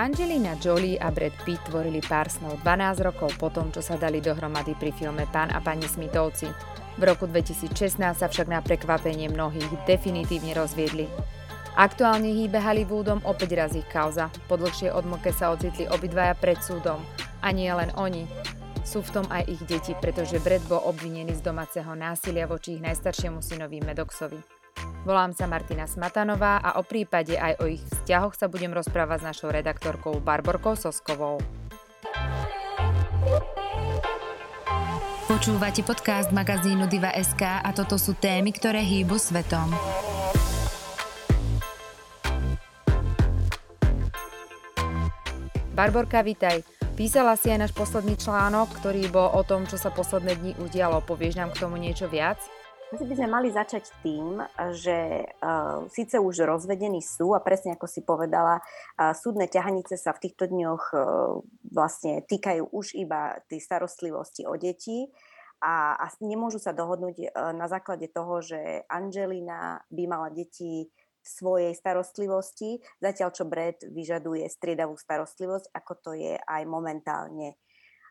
Angelina Jolie a Brad Pitt tvorili pár snov 12 rokov po tom, čo sa dali dohromady pri filme Pán a pani Smithovci. V roku 2016 sa však na prekvapenie mnohých definitívne rozviedli. Aktuálne hýbe Hollywoodom opäť raz ich kauza. Po dlhšie odmoke sa ocitli obidvaja pred súdom. A nie len oni. Sú v tom aj ich deti, pretože Brad bol obvinený z domáceho násilia voči ich najstaršiemu synovi Medoxovi. Volám sa Martina Smatanová a o prípade aj o ich vzťahoch sa budem rozprávať s našou redaktorkou Barborkou Soskovou. Počúvate podcast magazínu Diva.sk a toto sú témy, ktoré hýbu svetom. Barborka, vítaj. Písala si aj náš posledný článok, ktorý bol o tom, čo sa posledné dni udialo. Povieš nám k tomu niečo viac? Asi by sme mali začať tým, že uh, síce už rozvedení sú a presne ako si povedala, uh, súdne ťahanice sa v týchto dňoch uh, vlastne týkajú už iba tej starostlivosti o deti a, a nemôžu sa dohodnúť uh, na základe toho, že Angelina by mala deti v svojej starostlivosti, zatiaľ čo Brad vyžaduje striedavú starostlivosť, ako to je aj momentálne.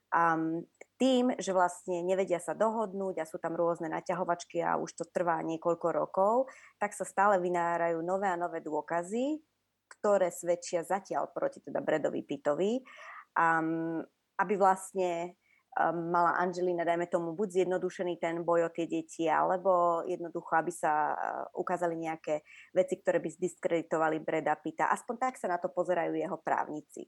Um, tým, že vlastne nevedia sa dohodnúť a sú tam rôzne naťahovačky a už to trvá niekoľko rokov, tak sa stále vynárajú nové a nové dôkazy, ktoré svedčia zatiaľ proti teda Bredovi Pitovi, um, aby vlastne um, mala Angelina, dajme tomu, buď zjednodušený ten boj o tie deti, alebo jednoducho, aby sa uh, ukázali nejaké veci, ktoré by zdiskreditovali Breda Pita. Aspoň tak sa na to pozerajú jeho právnici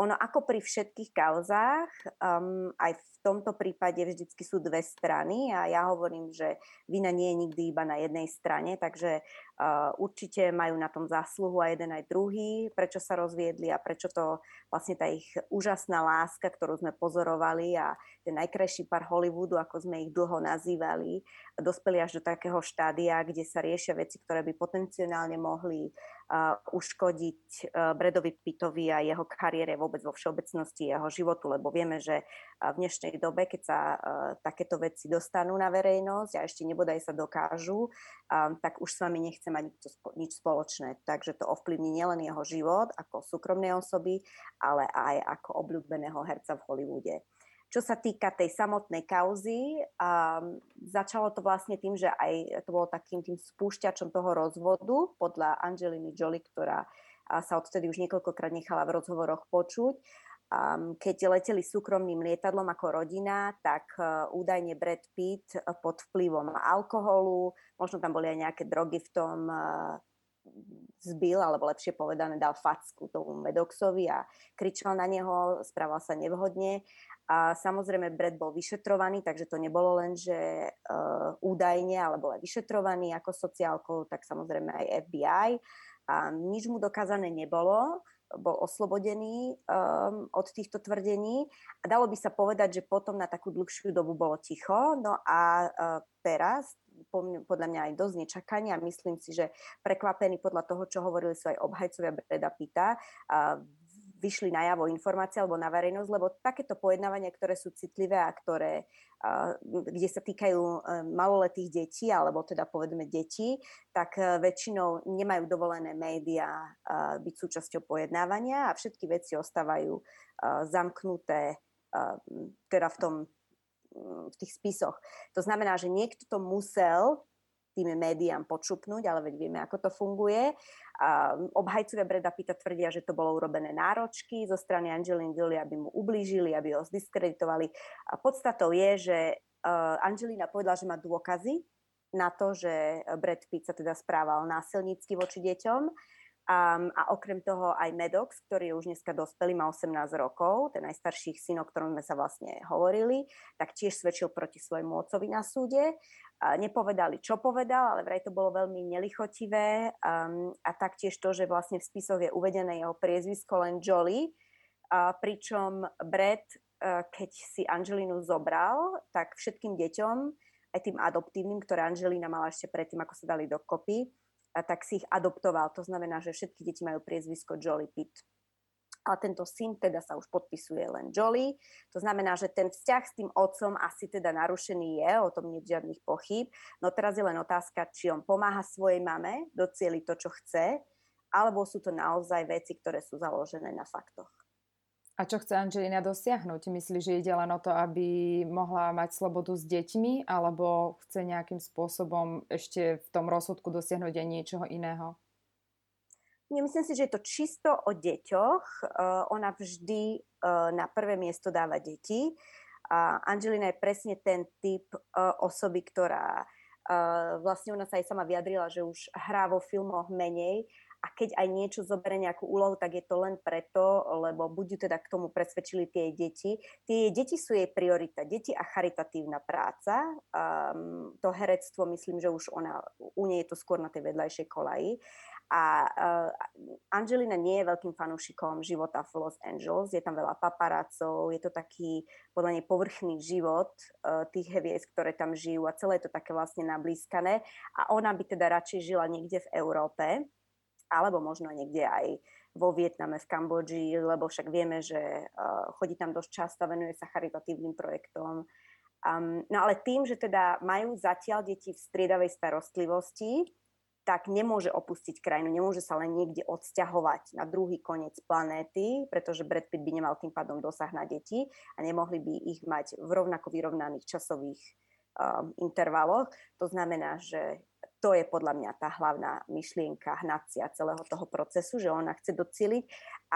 ono ako pri všetkých kauzách, um, aj v tomto prípade vždycky sú dve strany a ja hovorím, že vina nie je nikdy iba na jednej strane, takže uh, určite majú na tom zásluhu aj jeden aj druhý, prečo sa rozviedli a prečo to vlastne tá ich úžasná láska, ktorú sme pozorovali a ten najkrajší pár Hollywoodu, ako sme ich dlho nazývali, dospeli až do takého štádia, kde sa riešia veci, ktoré by potenciálne mohli uh, uškodiť uh, Bredovi Pittovi a jeho kariére vôbec vo všeobecnosti jeho životu, lebo vieme, že uh, v dnešnej dobe, keď sa uh, takéto veci dostanú na verejnosť a ešte nebodaj sa dokážu, um, tak už s vami nechce mať nič, nič spoločné. Takže to ovplyvní nielen jeho život ako súkromnej osoby, ale aj ako obľúbeného herca v Hollywoode. Čo sa týka tej samotnej kauzy, um, začalo to vlastne tým, že aj to bolo takým tým spúšťačom toho rozvodu podľa Angeliny Jolie, ktorá sa odtedy už niekoľkokrát nechala v rozhovoroch počuť. Um, keď leteli súkromným lietadlom ako rodina, tak uh, údajne Brad Pitt uh, pod vplyvom alkoholu, možno tam boli aj nejaké drogy v tom, uh, zbil, alebo lepšie povedané, dal facku tomu Medoxovi a kričal na neho, správal sa nevhodne a samozrejme Brad bol vyšetrovaný, takže to nebolo len, že uh, údajne, ale bol aj vyšetrovaný ako sociálkou, tak samozrejme aj FBI. A nič mu dokázané nebolo, bol oslobodený um, od týchto tvrdení. A dalo by sa povedať, že potom na takú dlhšiu dobu bolo ticho. No a uh, teraz, podľa mňa aj dosť nečakania, myslím si, že prekvapený podľa toho, čo hovorili sú aj obhajcovia Breda Pita, vyšli najavo informácie alebo na verejnosť, lebo takéto pojednávania, ktoré sú citlivé a ktoré, kde sa týkajú e, maloletých detí, alebo teda povedeme detí, tak e, väčšinou nemajú dovolené médiá byť súčasťou pojednávania a všetky veci ostávajú zamknuté teda v tom v tých spisoch. To znamená, že niekto to musel tým médiám počupnúť, ale veď vieme, ako to funguje. Obhajcovia Breda Pitta tvrdia, že to bolo urobené náročky zo strany Angeliny Jolie, aby mu ublížili, aby ho zdiskreditovali. A podstatou je, že Angelina povedala, že má dôkazy na to, že Brad Pitt sa teda správal násilnícky voči deťom Um, a okrem toho aj Medox, ktorý je už dneska dospelý, má 18 rokov, ten najstarší syn, o ktorom sme sa vlastne hovorili, tak tiež svedčil proti svojmu otcovi na súde. Uh, nepovedali, čo povedal, ale vraj to bolo veľmi nelichotivé. Um, a taktiež to, že vlastne v spisoch je uvedené jeho priezvisko len Jolly, uh, pričom Brad, uh, keď si Angelinu zobral, tak všetkým deťom, aj tým adoptívnym, ktoré Angelina mala ešte predtým, ako sa dali dokopy, a tak si ich adoptoval. To znamená, že všetky deti majú priezvisko Jolly Pitt. Ale tento syn teda sa už podpisuje len Jolly. To znamená, že ten vzťah s tým otcom asi teda narušený je, o tom nie je žiadnych pochyb. No teraz je len otázka, či on pomáha svojej mame docieliť to, čo chce, alebo sú to naozaj veci, ktoré sú založené na faktoch. A čo chce Angelina dosiahnuť? Myslíš, že ide len o to, aby mohla mať slobodu s deťmi, alebo chce nejakým spôsobom ešte v tom rozsudku dosiahnuť aj niečoho iného? Nemyslím si, že je to čisto o deťoch. Ona vždy na prvé miesto dáva deti. Angelina je presne ten typ osoby, ktorá vlastne ona sa aj sama vyjadrila, že už hrá vo filmoch menej a keď aj niečo zoberie nejakú úlohu, tak je to len preto, lebo buď ju teda k tomu presvedčili tie deti. Tie deti sú jej priorita. Deti a charitatívna práca. Um, to herectvo, myslím, že už ona, u nej je to skôr na tej vedľajšej kolaji. A uh, Angelina nie je veľkým fanúšikom života v Los Angeles. Je tam veľa paparácov, je to taký podľa nej povrchný život uh, tých hviezd, ktoré tam žijú a celé je to také vlastne nablískané. A ona by teda radšej žila niekde v Európe alebo možno niekde aj vo Vietname, v Kambodži, lebo však vieme, že uh, chodí tam dosť často, venuje sa charitatívnym projektom. Um, no ale tým, že teda majú zatiaľ deti v striedavej starostlivosti, tak nemôže opustiť krajinu, nemôže sa len niekde odsťahovať na druhý koniec planéty, pretože Brad Pitt by nemal tým pádom dosah na deti a nemohli by ich mať v rovnako vyrovnaných časových um, intervaloch. To znamená, že to je podľa mňa tá hlavná myšlienka hnacia celého toho procesu, že ona chce docieliť,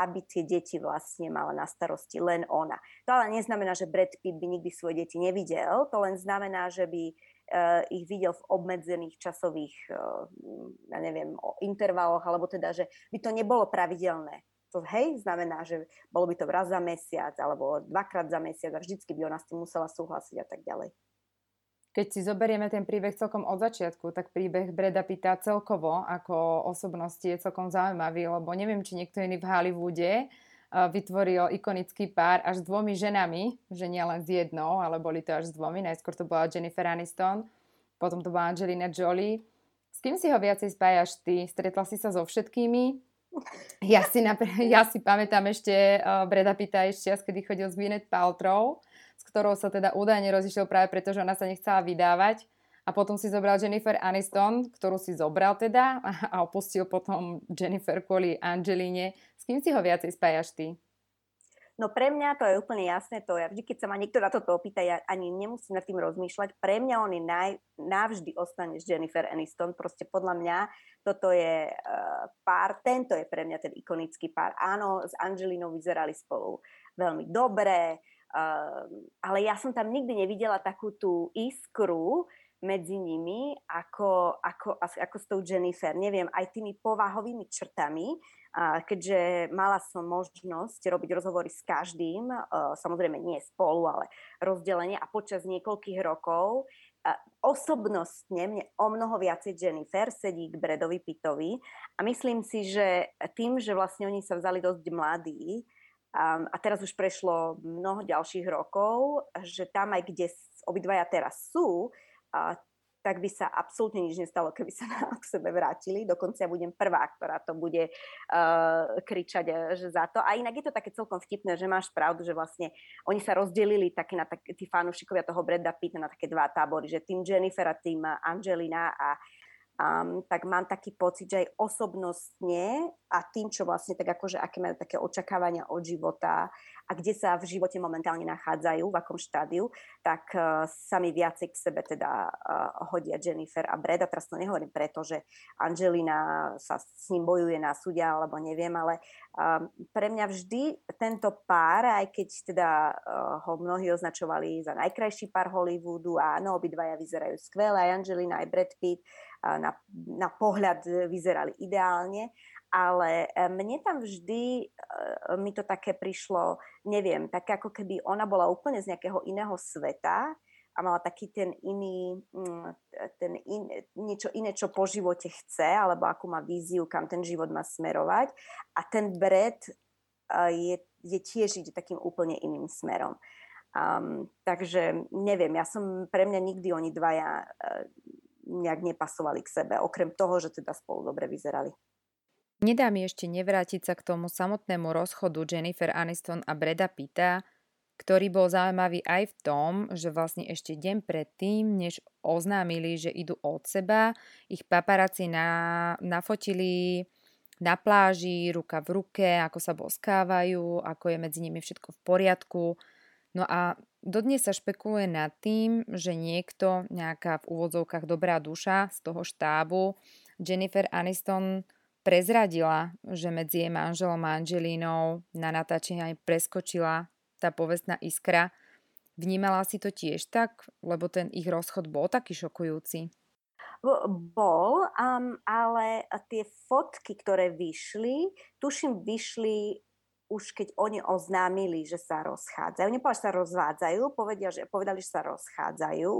aby tie deti vlastne mala na starosti len ona. To ale neznamená, že Brad Pitt by nikdy svoje deti nevidel, to len znamená, že by uh, ich videl v obmedzených časových, uh, ja neviem, intervaloch, alebo teda, že by to nebolo pravidelné. To hej, znamená, že bolo by to raz za mesiac, alebo dvakrát za mesiac a vždycky by ona s tým musela súhlasiť a tak ďalej. Keď si zoberieme ten príbeh celkom od začiatku, tak príbeh Breda Pitta celkovo ako osobnosti je celkom zaujímavý, lebo neviem, či niekto iný v Hollywoode eh, vytvoril ikonický pár až s dvomi ženami, že nie len s jednou, ale boli to až s dvomi. Najskôr to bola Jennifer Aniston, potom to bola Angelina Jolie. S kým si ho viacej spájaš ty? Stretla si sa so všetkými? Ja si, napr- ja si pamätám ešte uh, Breda Pitta ešte, kedy chodil s Gwyneth Paltrow ktorou sa teda údajne rozišiel práve preto, že ona sa nechcela vydávať. A potom si zobral Jennifer Aniston, ktorú si zobral teda a opustil potom Jennifer kvôli Angeline. S kým si ho viacej spájaš ty? No pre mňa to je úplne jasné, to ja vždy, keď sa ma niekto na toto opýta, ja ani nemusím nad tým rozmýšľať. Pre mňa on je naj, navždy ostane Jennifer Aniston. Proste podľa mňa toto je uh, pár, tento je pre mňa ten ikonický pár. Áno, s Angelinou vyzerali spolu veľmi dobre, ale ja som tam nikdy nevidela takú tú iskru medzi nimi ako, ako, ako s tou Jennifer. Neviem, aj tými povahovými črtami, keďže mala som možnosť robiť rozhovory s každým, e, samozrejme nie spolu, ale rozdelenie a počas niekoľkých rokov osobnostne mne o mnoho viacej Jennifer sedí k Bredovi Pittovi a myslím si, že tým, že vlastne oni sa vzali dosť mladí, a teraz už prešlo mnoho ďalších rokov, že tam aj kde obidvaja teraz sú, tak by sa absolútne nič nestalo, keby sa nám k sebe vrátili. Dokonca budem prvá, ktorá to bude uh, kričať e, že za to. A inak je to také celkom vtipné, že máš pravdu, že vlastne oni sa rozdelili také na tak, tí fanúšikovia toho Breda Pitta na také dva tábory, že tým Jennifer a tým Angelina a um, tak mám taký pocit, že aj osobnostne a tým, čo vlastne tak akože, aké majú také očakávania od života a kde sa v živote momentálne nachádzajú, v akom štádiu, tak uh, sa mi viacej k sebe teda uh, hodia Jennifer a Brad. A teraz to nehovorím preto, že Angelina sa s ním bojuje na súdia, alebo neviem, ale um, pre mňa vždy tento pár, aj keď teda ho mnohí označovali za najkrajší pár Hollywoodu, áno, obidvaja vyzerajú skvelé, aj Angelina, aj Brad Pitt, na, na pohľad vyzerali ideálne, ale e, mne tam vždy, e, mi to také prišlo, neviem, také ako keby ona bola úplne z nejakého iného sveta a mala taký ten iný, mm, ten in, niečo iné, čo po živote chce, alebo akú má víziu, kam ten život má smerovať. A ten Brad e, je, je tiež ide takým úplne iným smerom. Um, takže neviem, ja som, pre mňa nikdy oni dvaja uh, nejak nepasovali k sebe, okrem toho, že teda spolu dobre vyzerali. Nedá mi ešte nevrátiť sa k tomu samotnému rozchodu Jennifer Aniston a Breda Pitta, ktorý bol zaujímavý aj v tom, že vlastne ešte deň predtým, než oznámili, že idú od seba, ich paparáci na, nafotili na pláži, ruka v ruke, ako sa boskávajú, ako je medzi nimi všetko v poriadku. No a dodnes sa špekuluje nad tým, že niekto, nejaká v úvodzovkách dobrá duša z toho štábu, Jennifer Aniston prezradila, že medzi jej manželom a Angelínou na natáčení aj preskočila tá povestná iskra. Vnímala si to tiež tak, lebo ten ich rozchod bol taký šokujúci? Bol, um, ale tie fotky, ktoré vyšli, tuším, vyšli už keď oni oznámili, že sa rozchádzajú. Nepovedali, že sa rozvádzajú, povedia, že, povedali, že sa rozchádzajú.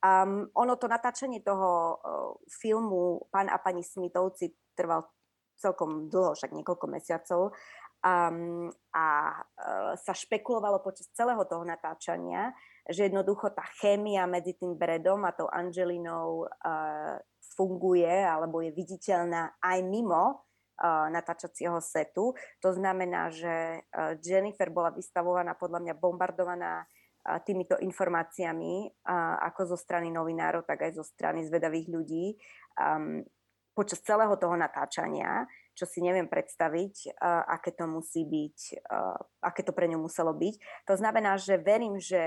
Um, ono to natáčanie toho uh, filmu Pán a pani Smitovci trval celkom dlho, však niekoľko mesiacov. Um, a uh, sa špekulovalo počas celého toho natáčania, že jednoducho tá chémia medzi tým Bredom a tou Angelinou uh, funguje alebo je viditeľná aj mimo uh, natáčacieho setu. To znamená, že uh, Jennifer bola vystavovaná, podľa mňa bombardovaná uh, týmito informáciami, uh, ako zo strany novinárov, tak aj zo strany zvedavých ľudí um, počas celého toho natáčania čo si neviem predstaviť, uh, aké to musí byť, uh, aké to pre ňu muselo byť. To znamená, že verím, že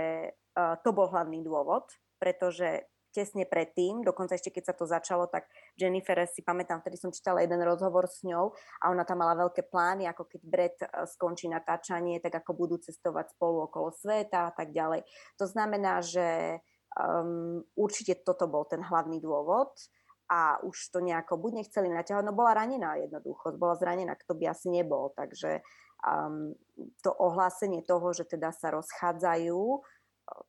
uh, to bol hlavný dôvod, pretože tesne predtým, dokonca ešte keď sa to začalo, tak Jennifer, si pamätám, vtedy som čítala jeden rozhovor s ňou a ona tam mala veľké plány, ako keď Brett skončí natáčanie, tak ako budú cestovať spolu okolo sveta a tak ďalej. To znamená, že um, určite toto bol ten hlavný dôvod a už to nejako buď nechceli naťahovať, no bola ranená jednoducho, bola zranená, kto by asi nebol, takže um, to ohlásenie toho, že teda sa rozchádzajú,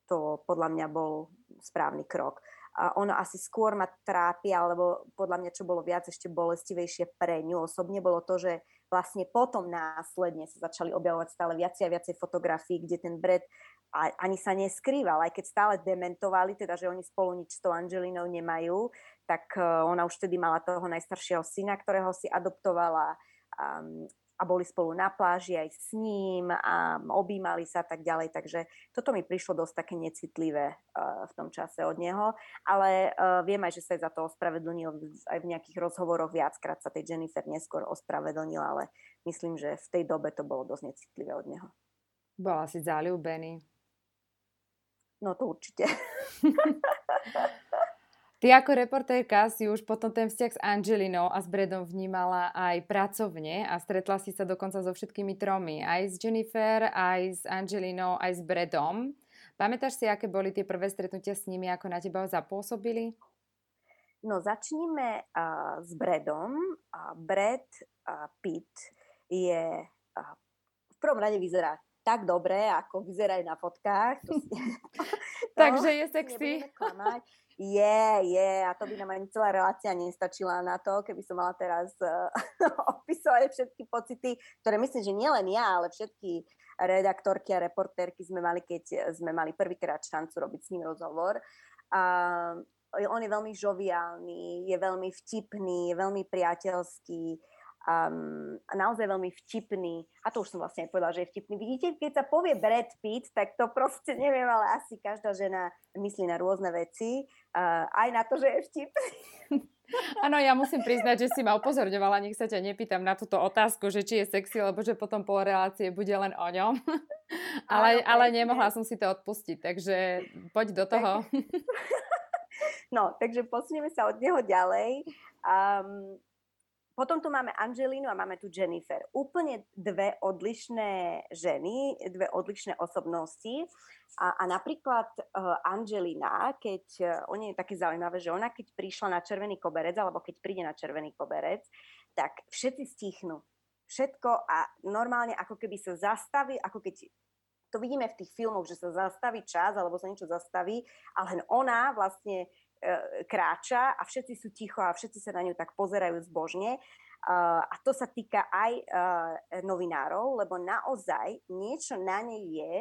to podľa mňa bol správny krok. A ono asi skôr ma trápi, alebo podľa mňa, čo bolo viac ešte bolestivejšie pre ňu osobne, bolo to, že vlastne potom následne sa začali objavovať stále viacej a viacej fotografií, kde ten Brad ani sa neskrýval, aj keď stále dementovali, teda, že oni spolu nič s tou Angelinou nemajú, tak e, ona už vtedy mala toho najstaršieho syna, ktorého si adoptovala um, a boli spolu na pláži aj s ním a objímali sa tak ďalej, takže toto mi prišlo dosť také necitlivé uh, v tom čase od neho, ale uh, viem aj, že sa za to ospravedlnil aj v nejakých rozhovoroch viackrát sa tej Jennifer neskôr ospravedlnila, ale myslím, že v tej dobe to bolo dosť necitlivé od neho. Bola si záľubený. No to určite. Ty ako reportérka si už potom ten vzťah s Angelinou a s Bredom vnímala aj pracovne a stretla si sa dokonca so všetkými tromi. Aj s Jennifer, aj s Angelinou, aj s Bredom. Pamätáš si, aké boli tie prvé stretnutia s nimi, ako na teba zapôsobili? No začníme uh, s Bredom. Uh, Brad uh, Pitt je uh, v prvom rade vyzerá tak dobre, ako vyzerajú na fotkách. To, Takže je sexy. Je, je, a to by nám ani celá relácia nestačila na to, keby som mala teraz uh, opisovať všetky pocity, ktoré myslím, že nielen ja, ale všetky redaktorky a reportérky sme mali, keď sme mali prvýkrát šancu robiť s ním rozhovor. Uh, on je veľmi žoviálny, je veľmi vtipný, je veľmi priateľský, um, naozaj veľmi vtipný. A to už som vlastne aj povedala, že je vtipný. Vidíte, keď sa povie Brad Pitt, tak to proste neviem, ale asi každá žena myslí na rôzne veci. Uh, aj na to, že je vtipný. Áno, ja musím priznať, že si ma upozorňovala, nech sa ťa nepýtam na túto otázku, že či je sexy, lebo že potom pol relácie bude len o ňom. ale, ale nemohla som si to odpustiť, takže poď do toho. no, takže posunieme sa od neho ďalej. Um, potom tu máme Angelinu a máme tu Jennifer. Úplne dve odlišné ženy, dve odlišné osobnosti. A, a napríklad uh, Angelina, keď, uh, on je také zaujímavé, že ona keď prišla na červený koberec, alebo keď príde na červený koberec, tak všetci stichnú. Všetko a normálne ako keby sa zastaví, ako keď to vidíme v tých filmoch, že sa zastaví čas, alebo sa niečo zastaví, ale len ona vlastne kráča a všetci sú ticho a všetci sa na ňu tak pozerajú zbožne. Uh, a to sa týka aj uh, novinárov, lebo naozaj niečo na nej je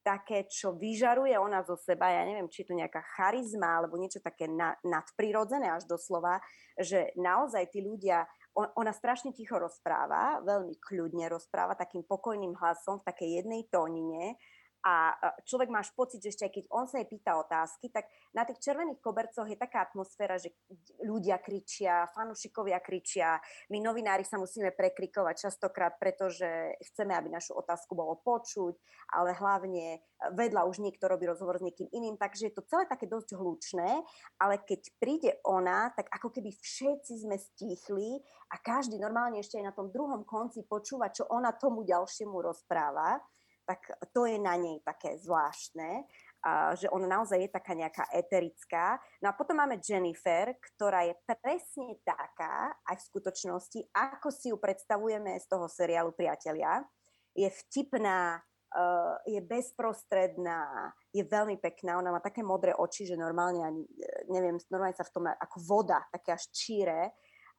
také, čo vyžaruje ona zo seba, ja neviem, či je to nejaká charizma alebo niečo také na, nadprirodzené až doslova, že naozaj tí ľudia, on, ona strašne ticho rozpráva, veľmi kľudne rozpráva takým pokojným hlasom v takej jednej tónine a človek máš pocit, že ešte aj keď on sa jej pýta otázky, tak na tých červených kobercoch je taká atmosféra, že ľudia kričia, fanúšikovia kričia, my novinári sa musíme prekrikovať častokrát, pretože chceme, aby našu otázku bolo počuť, ale hlavne vedľa už niekto robí rozhovor s niekým iným, takže je to celé také dosť hlučné, ale keď príde ona, tak ako keby všetci sme stichli a každý normálne ešte aj na tom druhom konci počúva, čo ona tomu ďalšiemu rozpráva tak to je na nej také zvláštne, že ona naozaj je taká nejaká eterická. No a potom máme Jennifer, ktorá je presne taká, aj v skutočnosti, ako si ju predstavujeme z toho seriálu Priatelia. Je vtipná, Uh, je bezprostredná, je veľmi pekná, ona má také modré oči, že normálne, ani, neviem, normálne sa v tom ako voda, také až číre,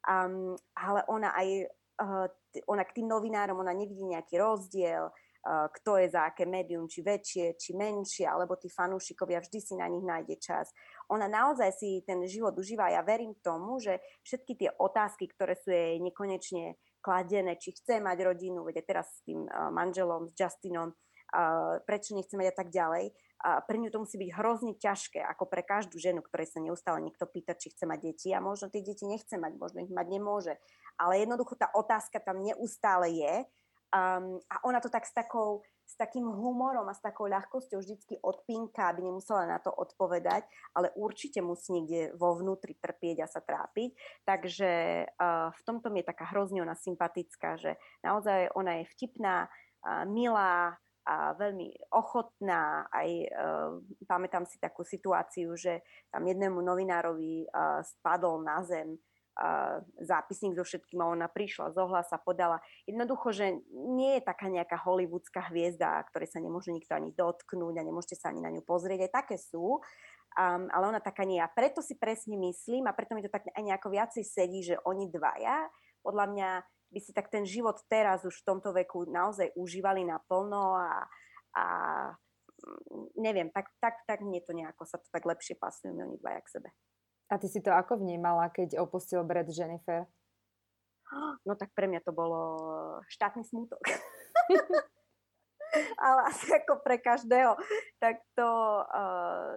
um, ale ona aj, uh, ona k tým novinárom, ona nevidí nejaký rozdiel, kto je za aké médium, či väčšie, či menšie, alebo tí fanúšikovia, vždy si na nich nájde čas. Ona naozaj si ten život užíva. Ja verím tomu, že všetky tie otázky, ktoré sú jej nekonečne kladené, či chce mať rodinu, veď teraz s tým manželom, s Justinom, prečo nechce mať a tak ďalej, a pre ňu to musí byť hrozne ťažké, ako pre každú ženu, ktorej sa neustále niekto pýta, či chce mať deti a možno tie deti nechce mať, možno ich mať nemôže. Ale jednoducho tá otázka tam neustále je Um, a ona to tak s, takou, s takým humorom a s takou ľahkosťou vždycky odpínka, aby nemusela na to odpovedať, ale určite musí niekde vo vnútri trpieť a sa trápiť. Takže uh, v tomto je taká hrozne ona sympatická, že naozaj ona je vtipná, uh, milá, a veľmi ochotná. Aj uh, pamätám si takú situáciu, že tam jednému novinárovi uh, spadol na zem zápisník so všetkým a ona prišla, zohla sa, podala. Jednoducho, že nie je taká nejaká hollywoodská hviezda, ktorej sa nemôže nikto ani dotknúť a nemôžete sa ani na ňu pozrieť. Aj také sú, um, ale ona taká nie. A preto si presne myslím a preto mi to tak aj nejako viacej sedí, že oni dvaja, podľa mňa by si tak ten život teraz už v tomto veku naozaj užívali naplno a, a mm, neviem, tak, tak, tak mne to nejako sa to tak lepšie pasujeme oni dvaja k sebe. A ty si to ako vnímala, keď opustil Brad Jennifer? No tak pre mňa to bolo štátny smútok. Ale asi ako pre každého. Tak to, uh,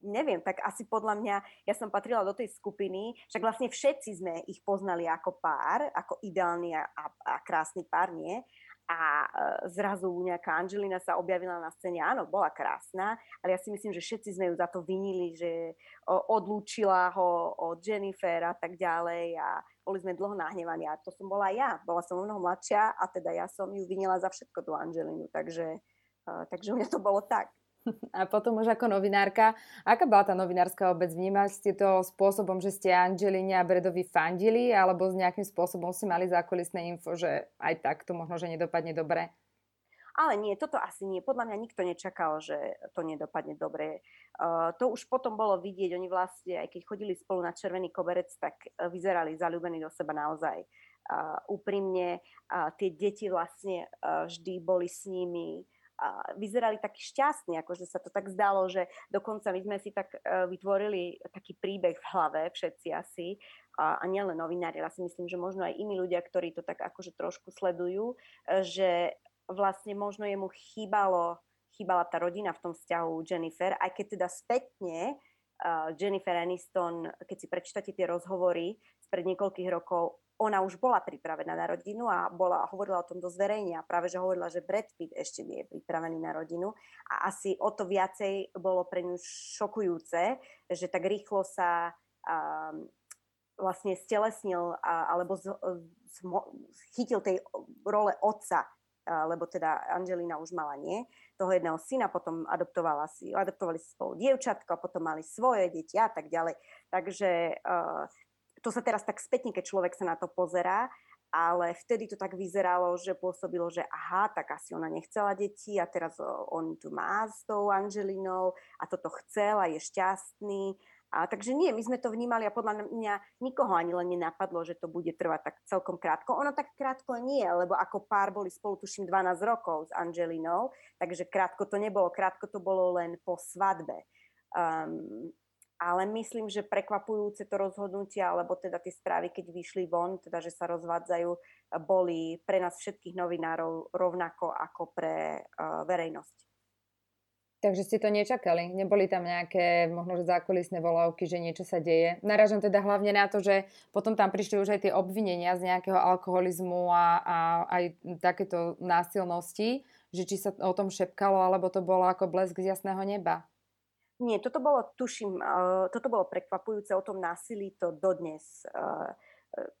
neviem, tak asi podľa mňa, ja som patrila do tej skupiny, však vlastne všetci sme ich poznali ako pár, ako ideálny a, a, a krásny pár, nie? A e, zrazu nejaká Angelina sa objavila na scéne. Áno, bola krásna, ale ja si myslím, že všetci sme ju za to vinili, že odlúčila ho od Jennifer a tak ďalej a boli sme dlho nahnevaní a to som bola ja. Bola som mnoho mladšia a teda ja som ju vinila za všetko tú Angelinu, takže, e, takže u mňa to bolo tak. A potom už ako novinárka, aká bola tá novinárska obec? Vnímali ste to spôsobom, že ste Angeline a Bredovi fandili, alebo s nejakým spôsobom si mali zákulisné info, že aj tak to možno, že nedopadne dobre? Ale nie, toto asi nie. Podľa mňa nikto nečakal, že to nedopadne dobre. Uh, to už potom bolo vidieť. Oni vlastne, aj keď chodili spolu na červený koberec, tak uh, vyzerali zalúbení do seba naozaj uh, úprimne. Uh, tie deti vlastne uh, vždy boli s nimi vyzerali takí šťastní, akože sa to tak zdalo, že dokonca my sme si tak e, vytvorili taký príbeh v hlave, všetci asi, a, nielen novinári, ja si myslím, že možno aj iní ľudia, ktorí to tak akože trošku sledujú, e, že vlastne možno jemu chýbalo, chýbala tá rodina v tom vzťahu Jennifer, aj keď teda spätne uh, Jennifer Aniston, keď si prečítate tie rozhovory spred niekoľkých rokov, ona už bola pripravená na rodinu a bola, hovorila o tom dosť verejne a práve, že hovorila, že Brad Pitt ešte nie je pripravený na rodinu a asi o to viacej bolo pre ňu šokujúce, že tak rýchlo sa um, vlastne stelesnil a, alebo z, z, chytil tej role otca lebo teda Angelina už mala nie, toho jedného syna, potom adoptovala si, adoptovali si spolu dievčatko, potom mali svoje deti a tak ďalej. Takže uh, to sa teraz tak spätne, keď človek sa na to pozerá, ale vtedy to tak vyzeralo, že pôsobilo, že aha, tak asi ona nechcela deti a teraz on tu má s tou Angelinou a toto chcel a je šťastný. A, takže nie, my sme to vnímali a podľa mňa nikoho ani len nenapadlo, že to bude trvať tak celkom krátko. Ono tak krátko nie, lebo ako pár boli spolu tuším 12 rokov s Angelinou, takže krátko to nebolo, krátko to bolo len po svadbe. Um, ale myslím, že prekvapujúce to rozhodnutie, alebo teda tie správy, keď vyšli von, teda že sa rozvádzajú, boli pre nás všetkých novinárov rovnako ako pre uh, verejnosť. Takže ste to nečakali? Neboli tam nejaké možno že zákulisné volávky, že niečo sa deje? Naražam teda hlavne na to, že potom tam prišli už aj tie obvinenia z nejakého alkoholizmu a, a aj takéto násilnosti, že či sa o tom šepkalo, alebo to bolo ako blesk z jasného neba. Nie, toto bolo, tuším, uh, toto bolo prekvapujúce o tom násilí, to dodnes uh,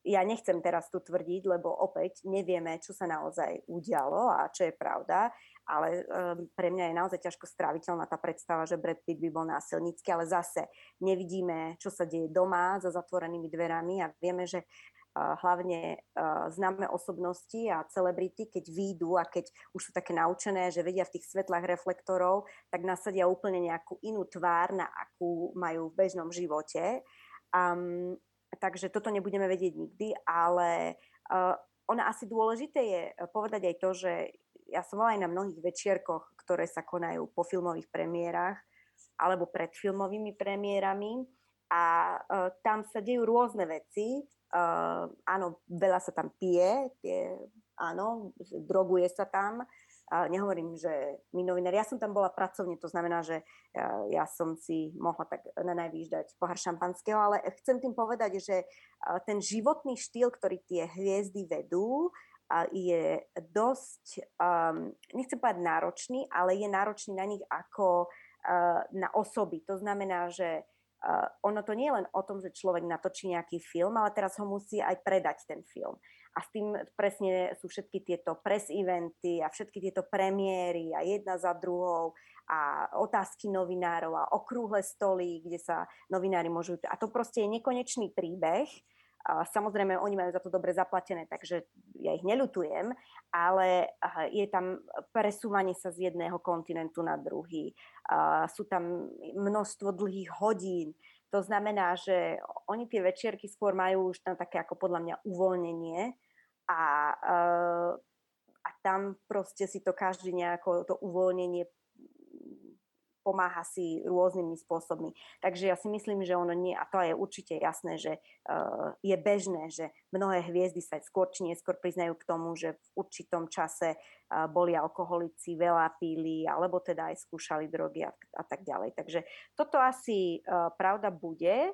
ja nechcem teraz tu tvrdiť, lebo opäť nevieme, čo sa naozaj udialo a čo je pravda, ale pre mňa je naozaj ťažko stráviteľná tá predstava, že Brad Pitt by bol násilnícky, ale zase nevidíme, čo sa deje doma za zatvorenými dverami a vieme, že hlavne uh, známe osobnosti a celebrity, keď výjdu a keď už sú také naučené, že vedia v tých svetlách reflektorov, tak nasadia úplne nejakú inú tvár, na akú majú v bežnom živote. Um, takže toto nebudeme vedieť nikdy, ale uh, ona asi dôležité je eh, povedať aj to, že ja som bola aj na mnohých večierkoch, ktoré sa konajú po filmových premiérach alebo pred filmovými premiérami a uh, tam sa dejú rôzne veci. Uh, áno, veľa sa tam pije, tie, áno, droguje sa tam, a nehovorím, že my novinári, ja som tam bola pracovne, to znamená, že ja, ja som si mohla tak na najvýš dať pohár šampanského, ale chcem tým povedať, že ten životný štýl, ktorý tie hviezdy vedú, je dosť, um, nechcem povedať náročný, ale je náročný na nich ako uh, na osoby. To znamená, že Uh, ono to nie je len o tom, že človek natočí nejaký film, ale teraz ho musí aj predať ten film. A s tým presne sú všetky tieto press eventy a všetky tieto premiéry a jedna za druhou a otázky novinárov a okrúhle stoly, kde sa novinári môžu... A to proste je nekonečný príbeh, samozrejme, oni majú za to dobre zaplatené, takže ja ich neľutujem, ale je tam presúvanie sa z jedného kontinentu na druhý. Sú tam množstvo dlhých hodín. To znamená, že oni tie večierky skôr majú už tam také ako podľa mňa uvoľnenie a, a tam proste si to každý nejako to uvoľnenie pomáha si rôznymi spôsobmi. Takže ja si myslím, že ono nie, a to je určite jasné, že uh, je bežné, že mnohé hviezdy sa skôr či neskôr priznajú k tomu, že v určitom čase uh, boli alkoholici, veľa píli, alebo teda aj skúšali drogy a, a tak ďalej. Takže toto asi uh, pravda bude.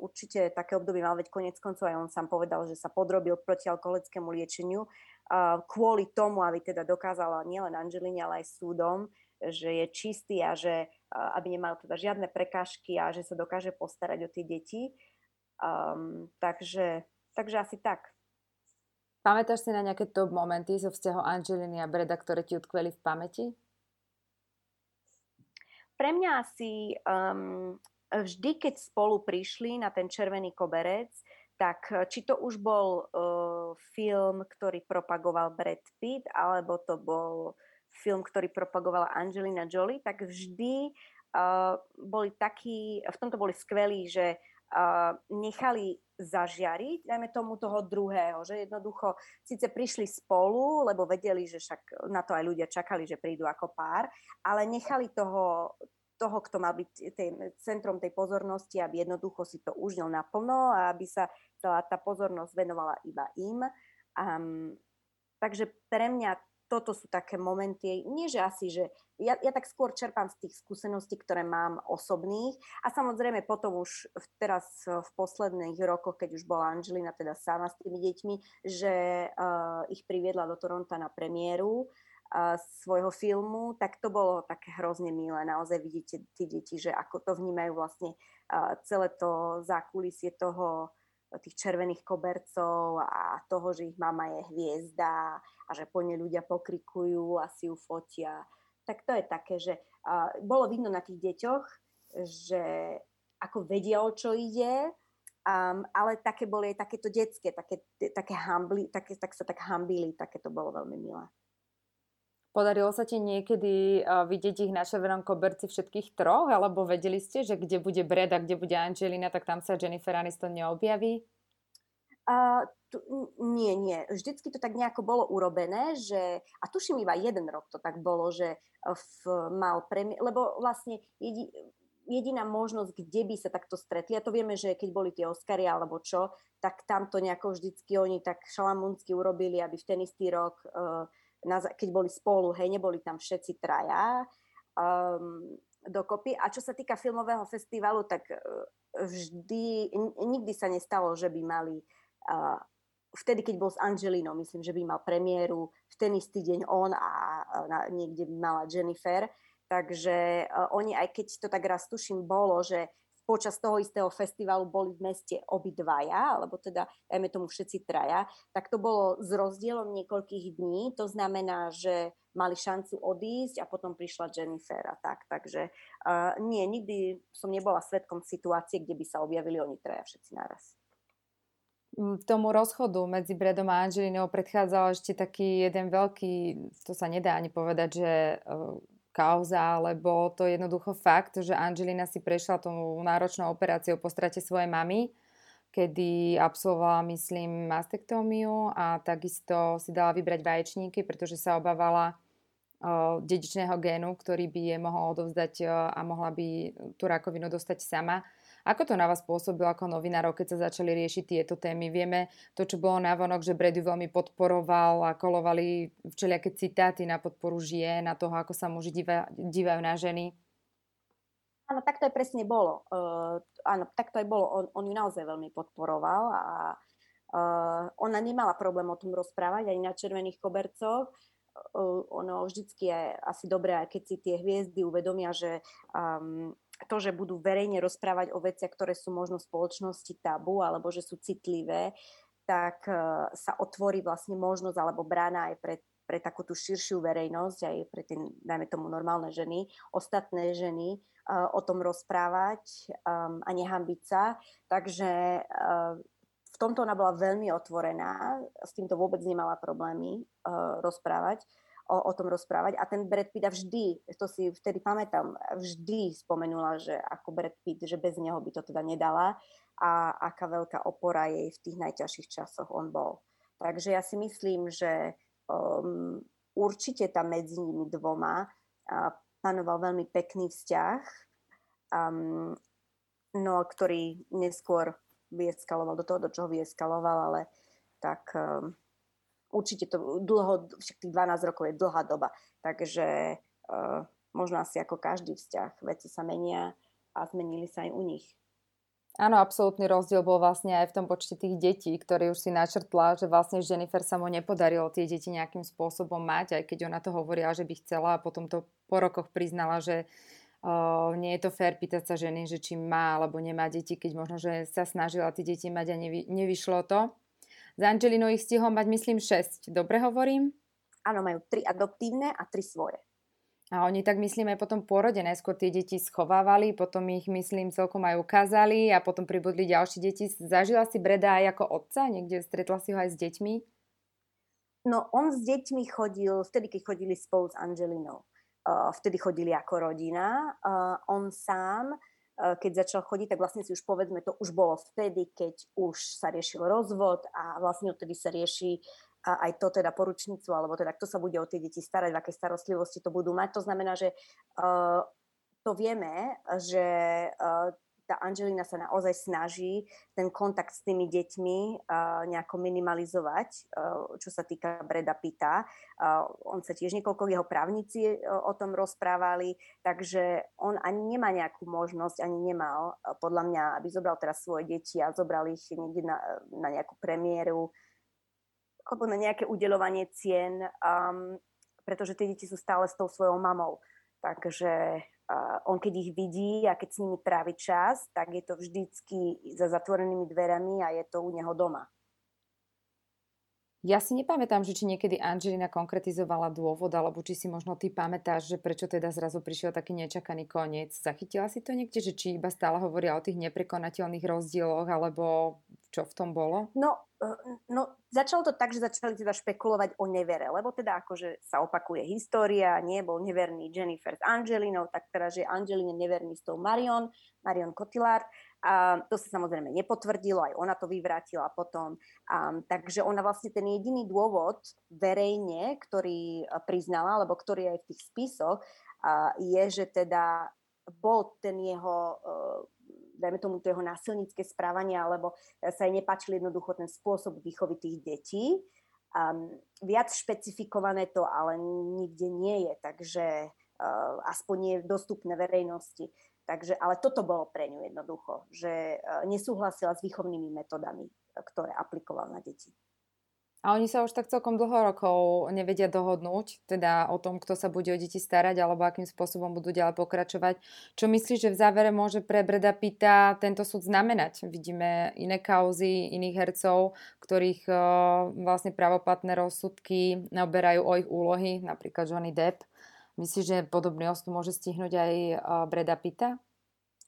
Určite také obdobie mal, veď konec koncov aj on sám povedal, že sa podrobil protialkoholickému liečeniu uh, kvôli tomu, aby teda dokázala nielen Angeline, ale aj súdom, že je čistý a že aby nemal teda žiadne prekážky a že sa dokáže postarať o tie deti. Um, takže, takže asi tak. Pamätáš si na nejaké top momenty zo vzťahu Angeliny a Breda, ktoré ti utkveli v pamäti? Pre mňa asi um, vždy, keď spolu prišli na ten červený koberec, tak či to už bol uh, film, ktorý propagoval Brad Pitt, alebo to bol film, ktorý propagovala Angelina Jolie, tak vždy uh, boli takí, v tomto boli skvelí, že uh, nechali zažiariť, dajme tomu toho druhého, že jednoducho síce prišli spolu, lebo vedeli, že však na to aj ľudia čakali, že prídu ako pár, ale nechali toho, toho, kto mal byť tým centrom tej pozornosti, aby jednoducho si to užil naplno a aby sa celá tá pozornosť venovala iba im. Um, takže pre mňa toto sú také momenty, nie že asi, že ja, ja tak skôr čerpám z tých skúseností, ktoré mám osobných a samozrejme potom už teraz v posledných rokoch, keď už bola Angelina teda sama s tými deťmi, že uh, ich priviedla do Toronta na premiéru uh, svojho filmu, tak to bolo také hrozne milé. Naozaj vidíte tie deti, že ako to vnímajú vlastne uh, celé to zákulisie toho tých červených kobercov a toho, že ich mama je hviezda a že po nej ľudia pokrikujú a si ju fotia. Tak to je také, že uh, bolo vidno na tých deťoch, že ako vedia, o čo ide, um, ale také boli aj takéto detské, také, také hambli, také, tak sa tak hambili, také to bolo veľmi milé. Podarilo sa ti niekedy uh, vidieť ich na červenom koberci všetkých troch, alebo vedeli ste, že kde bude Brad a kde bude Angelina, tak tam sa Jennifer Aniston neobjaví? Uh, tu, nie, nie. Vždycky to tak nejako bolo urobené, že, a tuším iba jeden rok to tak bolo, že v, mal premiér, lebo vlastne jedi, jediná možnosť, kde by sa takto stretli, a to vieme, že keď boli tie Oscary alebo čo, tak tam to nejako vždycky oni tak šalamúnsky urobili, aby v ten istý rok uh, na, keď boli spolu, hej, neboli tam všetci traja. um, dokopy. A čo sa týka filmového festivalu, tak vždy, nikdy sa nestalo, že by mali uh, vtedy, keď bol s Angelinou, myslím, že by mal premiéru v ten istý deň on a na, niekde by mala Jennifer. Takže uh, oni, aj keď to tak raz tuším bolo, že počas toho istého festivalu boli v meste obidvaja, alebo teda, dajme tomu všetci traja, tak to bolo s rozdielom niekoľkých dní. To znamená, že mali šancu odísť a potom prišla Jennifer a tak. Takže uh, nie, nikdy som nebola svetkom situácie, kde by sa objavili oni traja všetci naraz tomu rozchodu medzi Bredom a Angelinou predchádzal ešte taký jeden veľký, to sa nedá ani povedať, že uh, kauza, lebo to je jednoducho fakt, že Angelina si prešla tou náročnou operáciou po strate svojej mamy, kedy absolvovala, myslím, mastektómiu a takisto si dala vybrať vaječníky, pretože sa obávala uh, dedičného génu, ktorý by je mohol odovzdať uh, a mohla by tú rakovinu dostať sama. Ako to na vás pôsobilo ako novinárov, keď sa začali riešiť tieto témy? Vieme to, čo bolo navonok, že Brady veľmi podporoval a kolovali všelijaké citáty na podporu žien, na toho, ako sa muži dívajú na ženy. Áno, tak to aj presne bolo. Uh, áno, tak to aj bolo. On, on ju naozaj veľmi podporoval a uh, ona nemala problém o tom rozprávať ani na červených kobercoch. Uh, ono vždycky je asi dobré, keď si tie hviezdy uvedomia, že um, to, že budú verejne rozprávať o veciach, ktoré sú možno v spoločnosti tabu alebo že sú citlivé, tak e, sa otvorí vlastne možnosť alebo brána aj pre, pre takú tú širšiu verejnosť, aj pre tie, dajme tomu, normálne ženy, ostatné ženy, uh, o tom rozprávať um, a nehambiť sa. Takže uh, v tomto ona bola veľmi otvorená, s týmto vôbec nemala problémy rozprávať o, o tom rozprávať. A ten Brad Pitt vždy, to si vtedy pamätám, vždy spomenula, že ako Brad Pitt, že bez neho by to teda nedala a aká veľká opora jej v tých najťažších časoch on bol. Takže ja si myslím, že um, určite tam medzi nimi dvoma uh, panoval veľmi pekný vzťah, um, no, ktorý neskôr vyeskaloval do toho, do čoho vyeskaloval, ale tak um, určite to dlho, však tých 12 rokov je dlhá doba, takže uh, možno asi ako každý vzťah, veci sa menia a zmenili sa aj u nich. Áno, absolútny rozdiel bol vlastne aj v tom počte tých detí, ktorý už si načrtla, že vlastne Jennifer sa mu nepodarilo tie deti nejakým spôsobom mať, aj keď ona to hovorila, že by chcela a potom to po rokoch priznala, že uh, nie je to fér pýtať sa ženy, že či má alebo nemá deti, keď možno, že sa snažila tie deti mať a nevy, nevyšlo to. Z Angelinou ich stihol mať, myslím, 6. Dobre hovorím? Áno, majú 3 adoptívne a 3 svoje. A oni tak myslím aj potom porode najskôr tie deti schovávali, potom ich myslím celkom aj ukázali a potom pribudli ďalšie deti. Zažila si Breda aj ako otca? Niekde stretla si ho aj s deťmi? No on s deťmi chodil, vtedy keď chodili spolu s Angelinou. Uh, vtedy chodili ako rodina. Uh, on sám keď začal chodiť, tak vlastne si už povedzme, to už bolo vtedy, keď už sa riešil rozvod a vlastne odtedy sa rieši aj to teda poručníctvo, alebo teda kto sa bude o tie deti starať, v akej starostlivosti to budú mať. To znamená, že uh, to vieme, že uh, tá Angelina sa naozaj snaží ten kontakt s tými deťmi uh, nejako minimalizovať, uh, čo sa týka Breda Pita. Uh, on sa tiež niekoľko jeho právnici uh, o tom rozprávali, takže on ani nemá nejakú možnosť, ani nemal, uh, podľa mňa, aby zobral teraz svoje deti a zobral ich niekde na, na nejakú premiéru alebo na nejaké udelovanie cien, um, pretože tie deti sú stále s tou svojou mamou. Takže on keď ich vidí a keď s nimi trávi čas, tak je to vždycky za zatvorenými dverami a je to u neho doma. Ja si nepamätám, že či niekedy Angelina konkretizovala dôvod, alebo či si možno ty pamätáš, že prečo teda zrazu prišiel taký nečakaný koniec. Zachytila si to niekde, že či iba stále hovoria o tých neprekonateľných rozdieloch, alebo čo v tom bolo? No, no začalo to tak, že začali teda špekulovať o nevere, lebo teda akože sa opakuje história, nie bol neverný Jennifer s Angelinou, tak teraz je Angelina neverný s tou Marion, Marion Cotillard a to sa samozrejme nepotvrdilo, aj ona to vyvrátila potom. Um, takže ona vlastne ten jediný dôvod verejne, ktorý priznala, alebo ktorý je aj v tých spisoch, uh, je, že teda bol ten jeho, uh, dajme tomu, to jeho násilnícke správanie, alebo sa jej nepáčil jednoducho ten spôsob výchovy tých detí. Um, viac špecifikované to ale nikde nie je, takže aspoň nie dostupné verejnosti. Takže, ale toto bolo pre ňu jednoducho, že nesúhlasila s výchovnými metodami, ktoré aplikoval na deti. A oni sa už tak celkom dlho rokov nevedia dohodnúť, teda o tom, kto sa bude o deti starať, alebo akým spôsobom budú ďalej pokračovať. Čo myslíš, že v závere môže pre Breda Pitta tento súd znamenať? Vidíme iné kauzy iných hercov, ktorých uh, vlastne pravoplatné rozsudky oberajú o ich úlohy, napríklad Johnny Depp. Myslíš, že podobný osud môže stihnúť aj uh, Breda Pitta?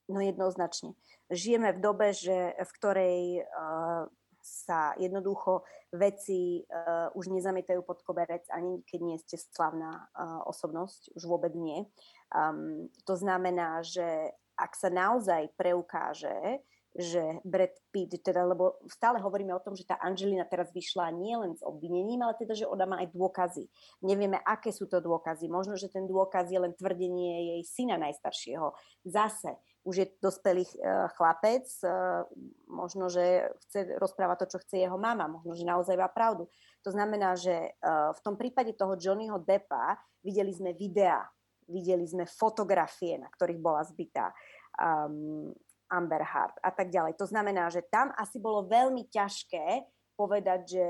No jednoznačne. Žijeme v dobe, že, v ktorej uh, sa jednoducho veci uh, už nezamietajú pod koberec, ani keď nie ste slavná uh, osobnosť, už vôbec nie. Um, to znamená, že ak sa naozaj preukáže, že Brad Pitt, teda, lebo stále hovoríme o tom, že tá Angelina teraz vyšla nie len s obvinením, ale teda, že ona má aj dôkazy. Nevieme, aké sú to dôkazy. Možno, že ten dôkaz je len tvrdenie jej syna najstaršieho. Zase, už je dospelý uh, chlapec, uh, možno, že chce rozprávať to, čo chce jeho mama, možno, že naozaj má pravdu. To znamená, že uh, v tom prípade toho Johnnyho Deppa videli sme videá, videli sme fotografie, na ktorých bola zbytá um, Amber Heard a tak ďalej. To znamená, že tam asi bolo veľmi ťažké povedať, že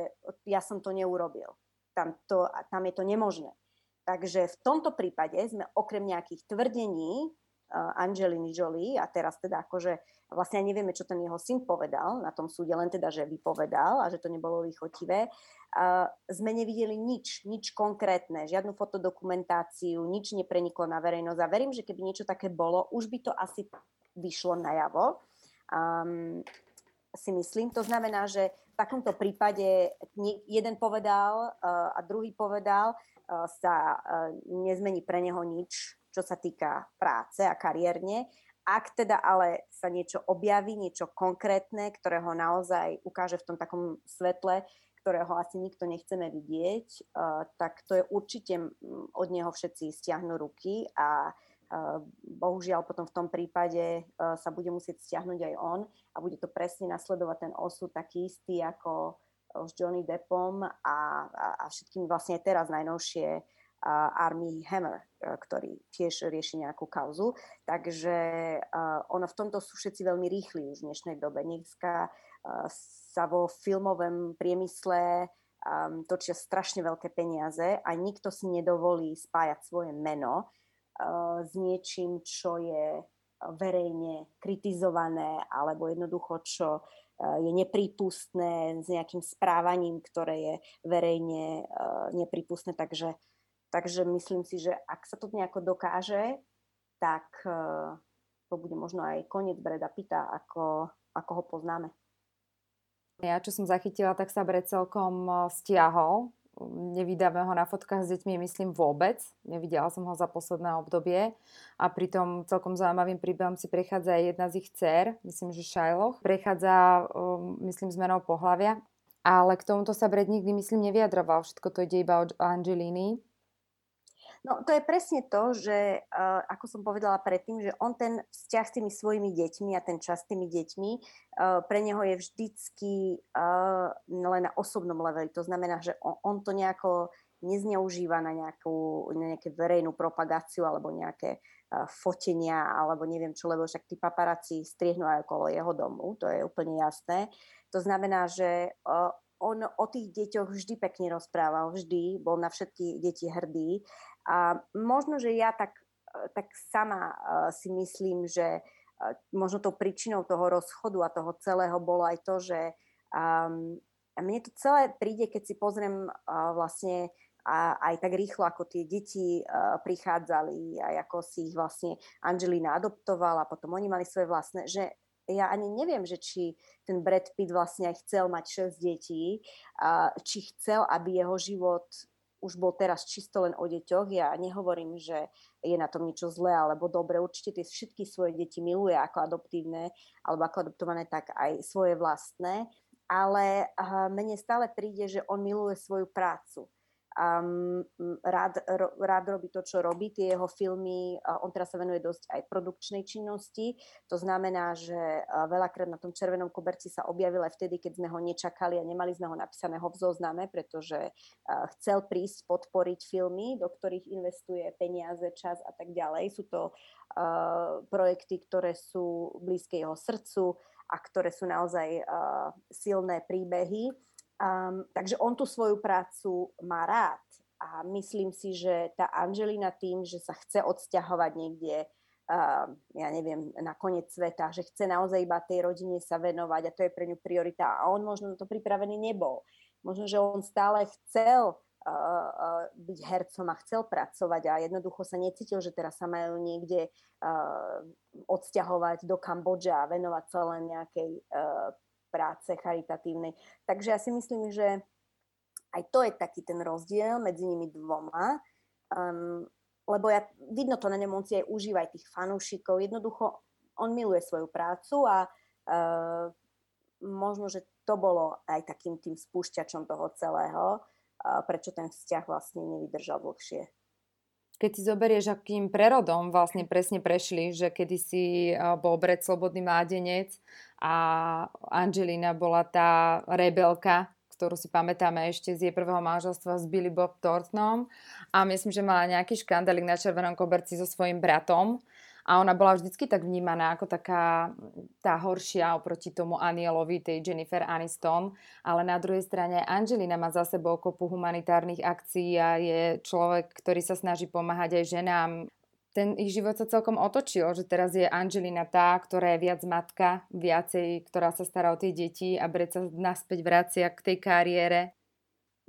ja som to neurobil. Tam, to, tam je to nemožné. Takže v tomto prípade sme okrem nejakých tvrdení Angeliny Jolie a teraz teda akože vlastne nevieme, čo ten jeho syn povedal na tom súde, len teda, že vypovedal a že to nebolo lichotivé. Uh, sme nevideli nič, nič konkrétne, žiadnu fotodokumentáciu, nič nepreniklo na verejnosť a verím, že keby niečo také bolo, už by to asi vyšlo najavo. Um, si myslím. To znamená, že v takomto prípade jeden povedal uh, a druhý povedal, sa nezmení pre neho nič čo sa týka práce a kariérne. Ak teda ale sa niečo objaví, niečo konkrétne, ktoré ho naozaj ukáže v tom takom svetle, ktorého asi nikto nechceme vidieť, uh, tak to je určite od neho všetci stiahnu ruky a uh, bohužiaľ potom v tom prípade uh, sa bude musieť stiahnuť aj on a bude to presne nasledovať ten osud taký istý ako s Johnny Deppom a, a, a všetkým vlastne teraz najnovšie Army Hammer, e, ktorý tiež rieši nejakú kauzu. Takže ono v tomto sú všetci veľmi rýchli už v dnešnej dobe. Dneska sa vo filmovom priemysle točia strašne veľké peniaze a nikto si nedovolí spájať svoje meno s niečím, čo je verejne kritizované alebo jednoducho, čo je neprípustné s nejakým správaním, ktoré je verejne neprípustné. Takže Takže myslím si, že ak sa to nejako dokáže, tak eh, to bude možno aj koniec Breda Pita, ako, ako ho poznáme. Ja, čo som zachytila, tak sa Bred celkom eh, stiahol. Nevydáme ho na fotkách s deťmi, myslím, vôbec. Nevidela som ho za posledné obdobie. A pritom celkom zaujímavým príbehom si prechádza aj jedna z ich dcer, myslím, že Shiloh. Prechádza, um, myslím, zmenou pohľavia. Ale k tomuto sa Bred nikdy, myslím, nevyjadroval. Všetko to ide iba od Angeliny. No to je presne to, že uh, ako som povedala predtým, že on ten vzťah s tými svojimi deťmi a ten čas s tými deťmi uh, pre neho je vždycky uh, len na osobnom leveli. To znamená, že on, on to nejako nezneužíva na nejakú na nejaké verejnú propagáciu alebo nejaké uh, fotenia alebo neviem čo, lebo však tí paparáci striehnú aj okolo jeho domu, to je úplne jasné. To znamená, že uh, on o tých deťoch vždy pekne rozprával, vždy, bol na všetky deti hrdý a možno, že ja tak, e, tak sama e, si myslím, že e, možno tou príčinou toho rozchodu a toho celého bolo aj to, že um, mne to celé príde, keď si pozriem uh, vlastne a aj tak rýchlo, ako tie deti uh, prichádzali a ako si ich vlastne Angelina adoptovala, potom oni mali svoje vlastné, že ja ani neviem, že či ten Brad Pitt vlastne aj chcel mať 6 detí, či chcel, aby jeho život už bol teraz čisto len o deťoch. Ja nehovorím, že je na tom niečo zlé alebo dobre. Určite tie všetky svoje deti miluje ako adoptívne alebo ako adoptované, tak aj svoje vlastné. Ale mne stále príde, že on miluje svoju prácu. Um, rád, ro, rád robí to, čo robí, tie jeho filmy, uh, on teraz sa venuje dosť aj produkčnej činnosti, to znamená, že uh, veľakrát na tom červenom koberci sa objavil aj vtedy, keď sme ho nečakali a nemali sme ho napísaného v zozname, pretože uh, chcel prísť podporiť filmy, do ktorých investuje peniaze, čas a tak ďalej. Sú to uh, projekty, ktoré sú blízke jeho srdcu a ktoré sú naozaj uh, silné príbehy Um, takže on tú svoju prácu má rád a myslím si, že tá Angelina tým, že sa chce odsťahovať niekde, uh, ja neviem, na koniec sveta, že chce naozaj iba tej rodine sa venovať a to je pre ňu priorita a on možno na to pripravený nebol. Možno, že on stále chcel uh, byť hercom a chcel pracovať a jednoducho sa necítil, že teraz sa majú niekde uh, odsťahovať do Kambodža a venovať sa len nejakej uh, práce charitatívnej. Takže ja si myslím, že aj to je taký ten rozdiel medzi nimi dvoma. Um, lebo ja, vidno to na ňom, on si aj užíva aj tých fanúšikov. Jednoducho, on miluje svoju prácu a uh, možno, že to bolo aj takým tým spúšťačom toho celého, uh, prečo ten vzťah vlastne nevydržal dlhšie keď si zoberieš, akým prerodom vlastne presne prešli, že kedy si bol Brett slobodný mládenec a Angelina bola tá rebelka, ktorú si pamätáme ešte z jej prvého manželstva s Billy Bob Thorntonom a myslím, že mala nejaký škandalik na červenom koberci so svojím bratom a ona bola vždycky tak vnímaná ako taká tá horšia oproti tomu Anielovi, tej Jennifer Aniston, ale na druhej strane Angelina má za sebou kopu humanitárnych akcií a je človek, ktorý sa snaží pomáhať aj ženám. Ten ich život sa celkom otočil, že teraz je Angelina tá, ktorá je viac matka, viacej, ktorá sa stará o tie deti a Brett sa naspäť vracia k tej kariére.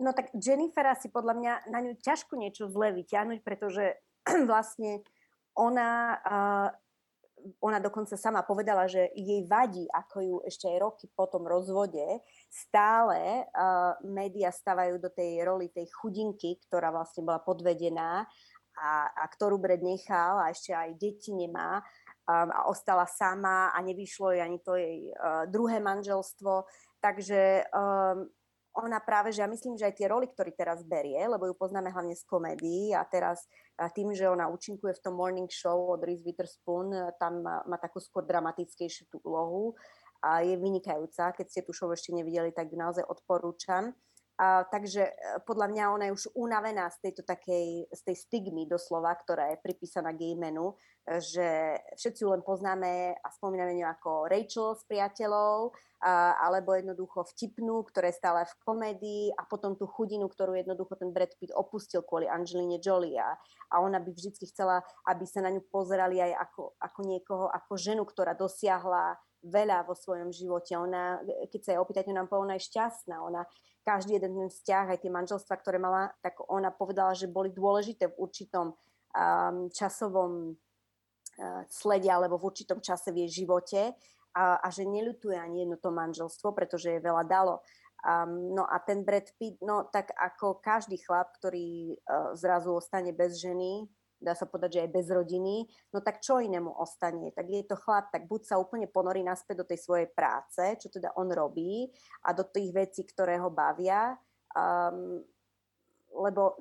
No tak Jennifera si podľa mňa na ňu ťažko niečo zle vyťahnuť, pretože vlastne ona, ona dokonca sama povedala, že jej vadí, ako ju ešte aj roky po tom rozvode stále média stavajú do tej roli tej chudinky, ktorá vlastne bola podvedená a, a ktorú Bred nechal a ešte aj deti nemá um, a ostala sama a nevyšlo jej ani to jej uh, druhé manželstvo. Takže um, ona práve, že ja myslím, že aj tie roly, ktoré teraz berie, lebo ju poznáme hlavne z komédií a teraz tým, že ona účinkuje v tom morning show od Reese Witherspoon, tam má, má takú skôr dramatickejšiu tú úlohu a je vynikajúca. Keď ste tu show ešte nevideli, tak ju naozaj odporúčam. A, takže e, podľa mňa ona je už unavená z tejto takej, z tej stigmy doslova, ktorá je pripísaná menu, e, že všetci ju len poznáme a spomíname ňu ako Rachel s priateľov, a, alebo jednoducho vtipnú, ktoré je stále v komédii a potom tú chudinu, ktorú jednoducho ten Brad Pitt opustil kvôli Angeline Jolie. A, a ona by vždy chcela, aby sa na ňu pozerali aj ako, ako niekoho, ako ženu, ktorá dosiahla veľa vo svojom živote. Ona, keď sa jej opýtate, nám povedala, ona je šťastná. Ona každý jeden ten vzťah, aj tie manželstva, ktoré mala, tak ona povedala, že boli dôležité v určitom um, časovom uh, slede alebo v určitom čase v jej živote a, a že neľutuje ani jedno to manželstvo, pretože je veľa dalo. Um, no a ten Brad Pitt, no tak ako každý chlap, ktorý uh, zrazu ostane bez ženy, dá sa povedať, že aj bez rodiny, no tak čo inému ostane? Tak je to chlap, tak buď sa úplne ponorí naspäť do tej svojej práce, čo teda on robí a do tých vecí, ktoré ho bavia, um, lebo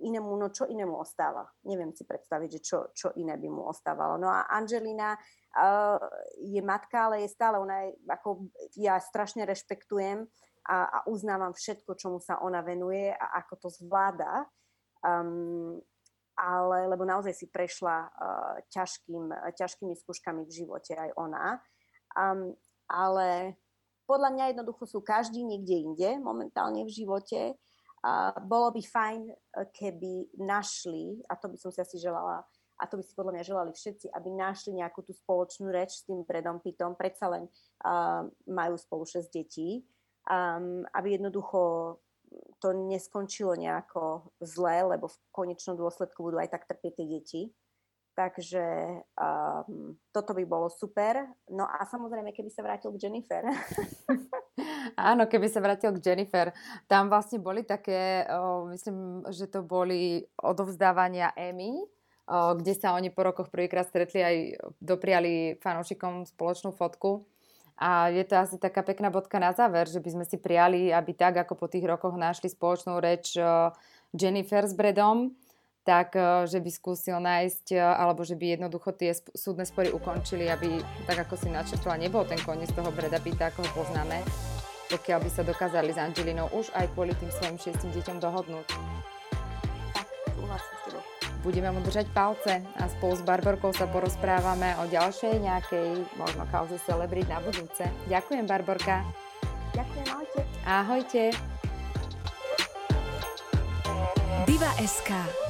inému, no čo inému ostáva? Neviem si predstaviť, že čo, čo iné by mu ostávalo. No a Angelina uh, je matka, ale je stále, ona je, ako ja strašne rešpektujem a, a uznávam všetko, čomu sa ona venuje a ako to zvláda. Um, ale lebo naozaj si prešla uh, ťažkým, ťažkými skúškami v živote aj ona. Um, ale podľa mňa jednoducho sú každý niekde inde momentálne v živote. Uh, bolo by fajn, keby našli, a to by som si asi želala, a to by si podľa mňa želali všetci, aby našli nejakú tú spoločnú reč s tým Bredom Pittom, predsa len uh, majú spolu 6 detí, um, aby jednoducho to neskončilo nejako zle, lebo v konečnom dôsledku budú aj tak trpieť tie deti. Takže um, toto by bolo super. No a samozrejme, keby sa vrátil k Jennifer. Áno, keby sa vrátil k Jennifer. Tam vlastne boli také, o, myslím, že to boli odovzdávania Emmy, o, kde sa oni po rokoch prvýkrát stretli aj dopriali fanúšikom spoločnú fotku. A je to asi taká pekná bodka na záver, že by sme si prijali, aby tak, ako po tých rokoch našli spoločnú reč Jennifer s Bredom, tak že by skúsil nájsť, alebo že by jednoducho tie súdne spory ukončili, aby, tak ako si načrtla, nebol ten koniec toho Breda Pitta, ako ho poznáme, pokiaľ by sa dokázali s Angelinou už aj kvôli tým svojim šiestim deťom dohodnúť. Budeme mu držať palce a spolu s Barborkou sa porozprávame o ďalšej nejakej možno kauze celebrit na budúce. Ďakujem, Barborka. Ďakujem, ahojte. Ahojte. Diva SK